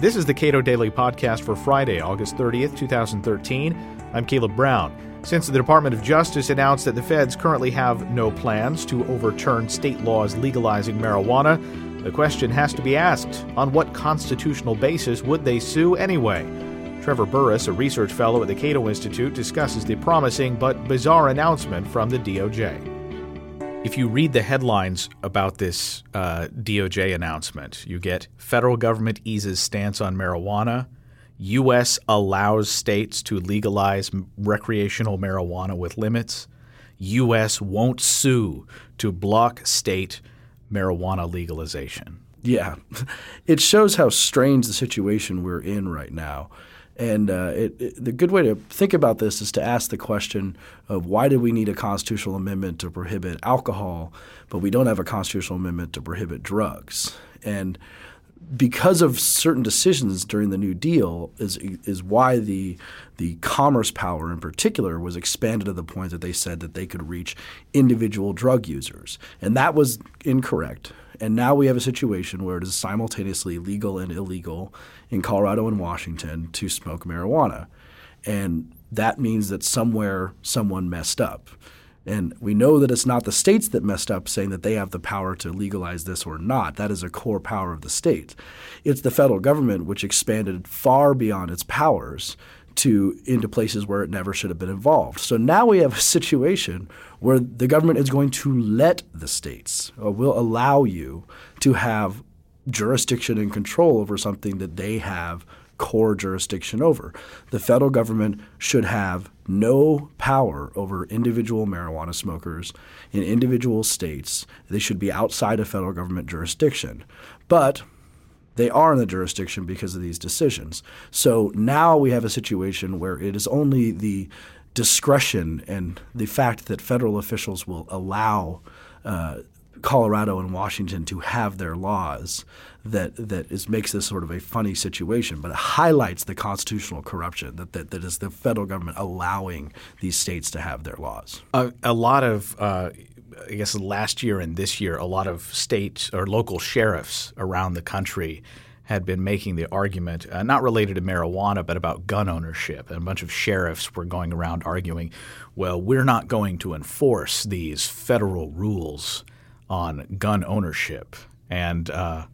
This is the Cato Daily Podcast for Friday, August 30th, 2013. I'm Caleb Brown. Since the Department of Justice announced that the feds currently have no plans to overturn state laws legalizing marijuana, the question has to be asked on what constitutional basis would they sue anyway? Trevor Burrus, a research fellow at the Cato Institute, discusses the promising but bizarre announcement from the DOJ. If you read the headlines about this uh, DOJ announcement, you get federal government eases stance on marijuana, U.S. allows states to legalize recreational marijuana with limits, U.S. won't sue to block state marijuana legalization. Yeah, it shows how strange the situation we're in right now. And uh, it, it, the good way to think about this is to ask the question of why do we need a constitutional amendment to prohibit alcohol, but we don't have a constitutional amendment to prohibit drugs? And because of certain decisions during the New Deal is is why the the commerce power in particular was expanded to the point that they said that they could reach individual drug users, and that was incorrect. And now we have a situation where it is simultaneously legal and illegal in Colorado and Washington to smoke marijuana. And that means that somewhere someone messed up. And we know that it's not the states that messed up saying that they have the power to legalize this or not. That is a core power of the state. It's the federal government which expanded far beyond its powers to into places where it never should have been involved. So now we have a situation where the government is going to let the states or will allow you to have jurisdiction and control over something that they have core jurisdiction over. The federal government should have no power over individual marijuana smokers in individual states. They should be outside of federal government jurisdiction. But they are in the jurisdiction because of these decisions. So now we have a situation where it is only the discretion and the fact that federal officials will allow uh, Colorado and Washington to have their laws that that is makes this sort of a funny situation, but it highlights the constitutional corruption that that, that is the federal government allowing these states to have their laws. A, a lot of uh, I guess last year and this year, a lot of state or local sheriffs around the country had been making the argument, uh, not related to marijuana, but about gun ownership. And a bunch of sheriffs were going around arguing, well, we're not going to enforce these federal rules on gun ownership. And uh,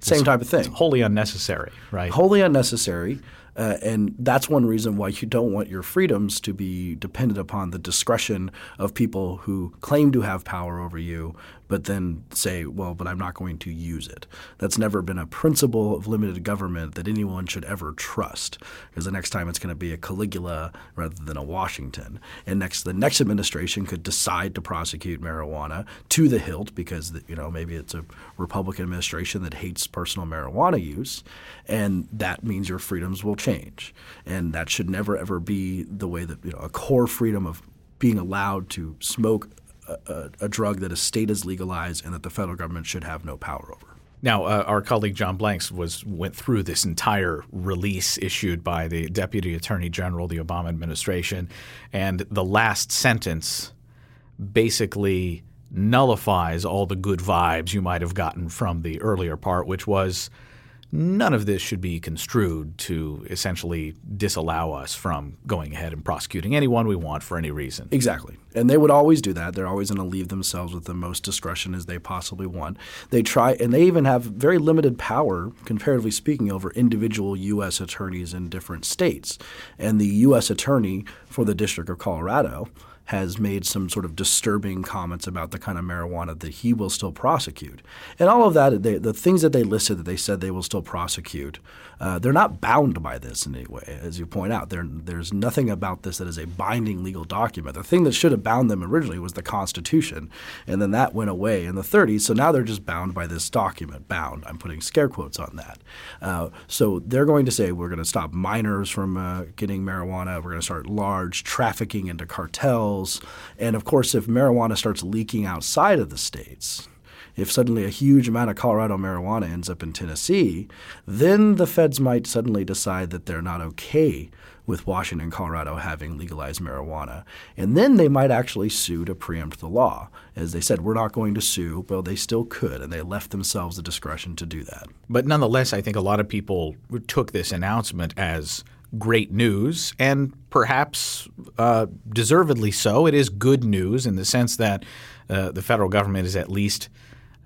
same type of thing. wholly unnecessary, right? Wholly unnecessary. Uh, and that's one reason why you don't want your freedoms to be dependent upon the discretion of people who claim to have power over you, but then say, well, but I'm not going to use it. That's never been a principle of limited government that anyone should ever trust, because the next time it's going to be a Caligula rather than a Washington. And next, the next administration could decide to prosecute marijuana to the hilt because you know maybe it's a Republican administration that hates personal marijuana use, and that means your freedoms will change and that should never ever be the way that you know a core freedom of being allowed to smoke a, a, drug that a state has legalized and that the federal government should have no power over. Now, uh, our colleague John Blanks was went through this entire release issued by the Deputy Attorney General, the Obama administration, and the last sentence basically nullifies all the good vibes you might have gotten from the earlier part, which was none of this should be construed to essentially disallow us from going ahead and prosecuting anyone we want for any reason. Exactly. And they would always do that. They're always going to leave themselves with the most discretion as they possibly want. They try, and they even have very limited power, comparatively speaking, over individual U.S. attorneys in different states. And the U.S. attorney for the District of Colorado has made some sort of disturbing comments about the kind of marijuana that he will still prosecute. And all of that, they, the things that they listed that they said they will still prosecute, uh, they're not bound by this in any way. As you point out, there's nothing about this that is a binding legal document. The thing that should have bound them originally was the Constitution, and then that went away in the 30s. So now they're just bound by this document. Bound. I'm putting scare quotes on that. Uh, so they're going to say we're going to stop minors from uh, getting marijuana. We're going to start large trafficking into cartels. And of course, if marijuana starts leaking outside of the states, if suddenly a huge amount of Colorado marijuana ends up in Tennessee, then the feds might suddenly decide that they're not okay with Washington Colorado having legalized marijuana. And then they might actually sue to preempt the law. As they said, we're not going to sue, but they still could, and they left themselves the discretion to do that. But nonetheless, I think a lot of people took this announcement as great news, and perhaps uh, deservedly so. It is good news in the sense that uh, the federal government is at least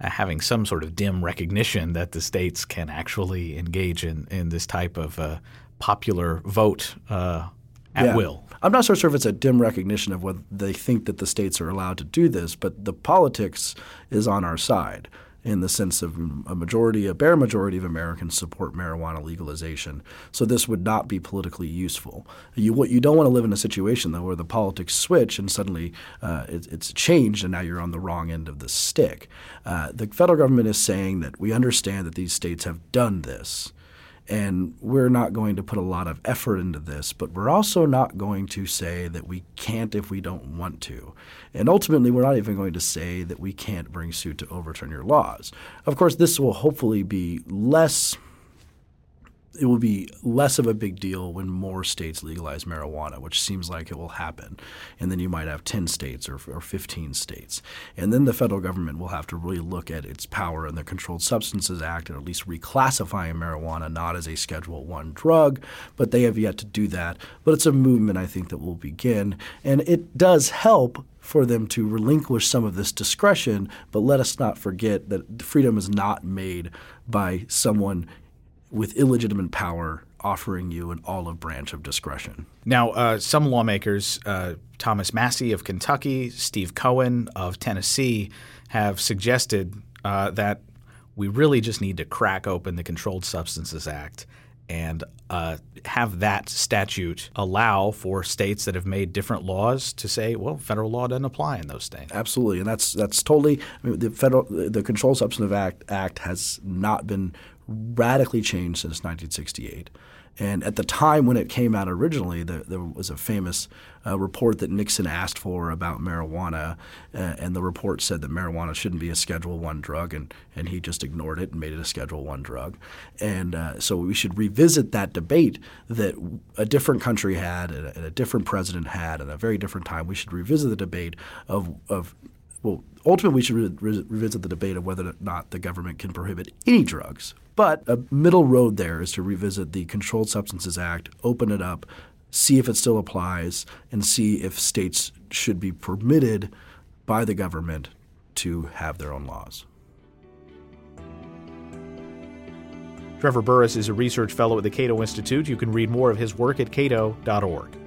uh, having some sort of dim recognition that the states can actually engage in, in this type of uh, popular vote uh, at Yeah. will. I'm not so sure if it's a dim recognition of what they think that the states are allowed to do this, but the politics is on our side in the sense of a majority, a bare majority of Americans support marijuana legalization. So this would not be politically useful. You you don't want to live in a situation though where the politics switch and suddenly uh, it, it's changed and now you're on the wrong end of the stick. Uh, the federal government is saying that we understand that these states have done this and we're not going to put a lot of effort into this, but we're also not going to say that we can't if we don't want to. And ultimately, we're not even going to say that we can't bring suit to overturn your laws. Of course, this will hopefully be less it will be less of a big deal when more states legalize marijuana, which seems like it will happen. And then you might have 10 states or, or 15 states. And then the federal government will have to really look at its power in the Controlled Substances Act and at least reclassifying marijuana not as a Schedule 1 drug, but they have yet to do that. But it's a movement I think that will begin. And it does help for them to relinquish some of this discretion, but let us not forget that freedom is not made by someone with illegitimate power offering you an olive branch of discretion. Now, uh, some lawmakers, uh, Thomas Massie of Kentucky, Steve Cohen of Tennessee, have suggested uh, that we really just need to crack open the Controlled Substances Act and uh, have that statute allow for states that have made different laws to say, well, federal law doesn't apply in those states. Absolutely, and that's that's totally. I mean, the federal the Controlled Substances Act Act has not been radically changed since 1968. And at the time when it came out originally, there, there was a famous uh, report that Nixon asked for about marijuana, uh, and the report said that marijuana shouldn't be a Schedule One drug, and, and he just ignored it and made it a Schedule One drug. And uh, so we should revisit that debate that a different country had and a, and a different president had at a very different time. We should revisit the debate of of well, ultimately, we should re- re- revisit the debate of whether or not the government can prohibit any drugs. But a middle road there is to revisit the Controlled Substances Act, open it up, see if it still applies, and see if states should be permitted by the government to have their own laws. Trevor Burrus is a research fellow at the Cato Institute. You can read more of his work at cato.org.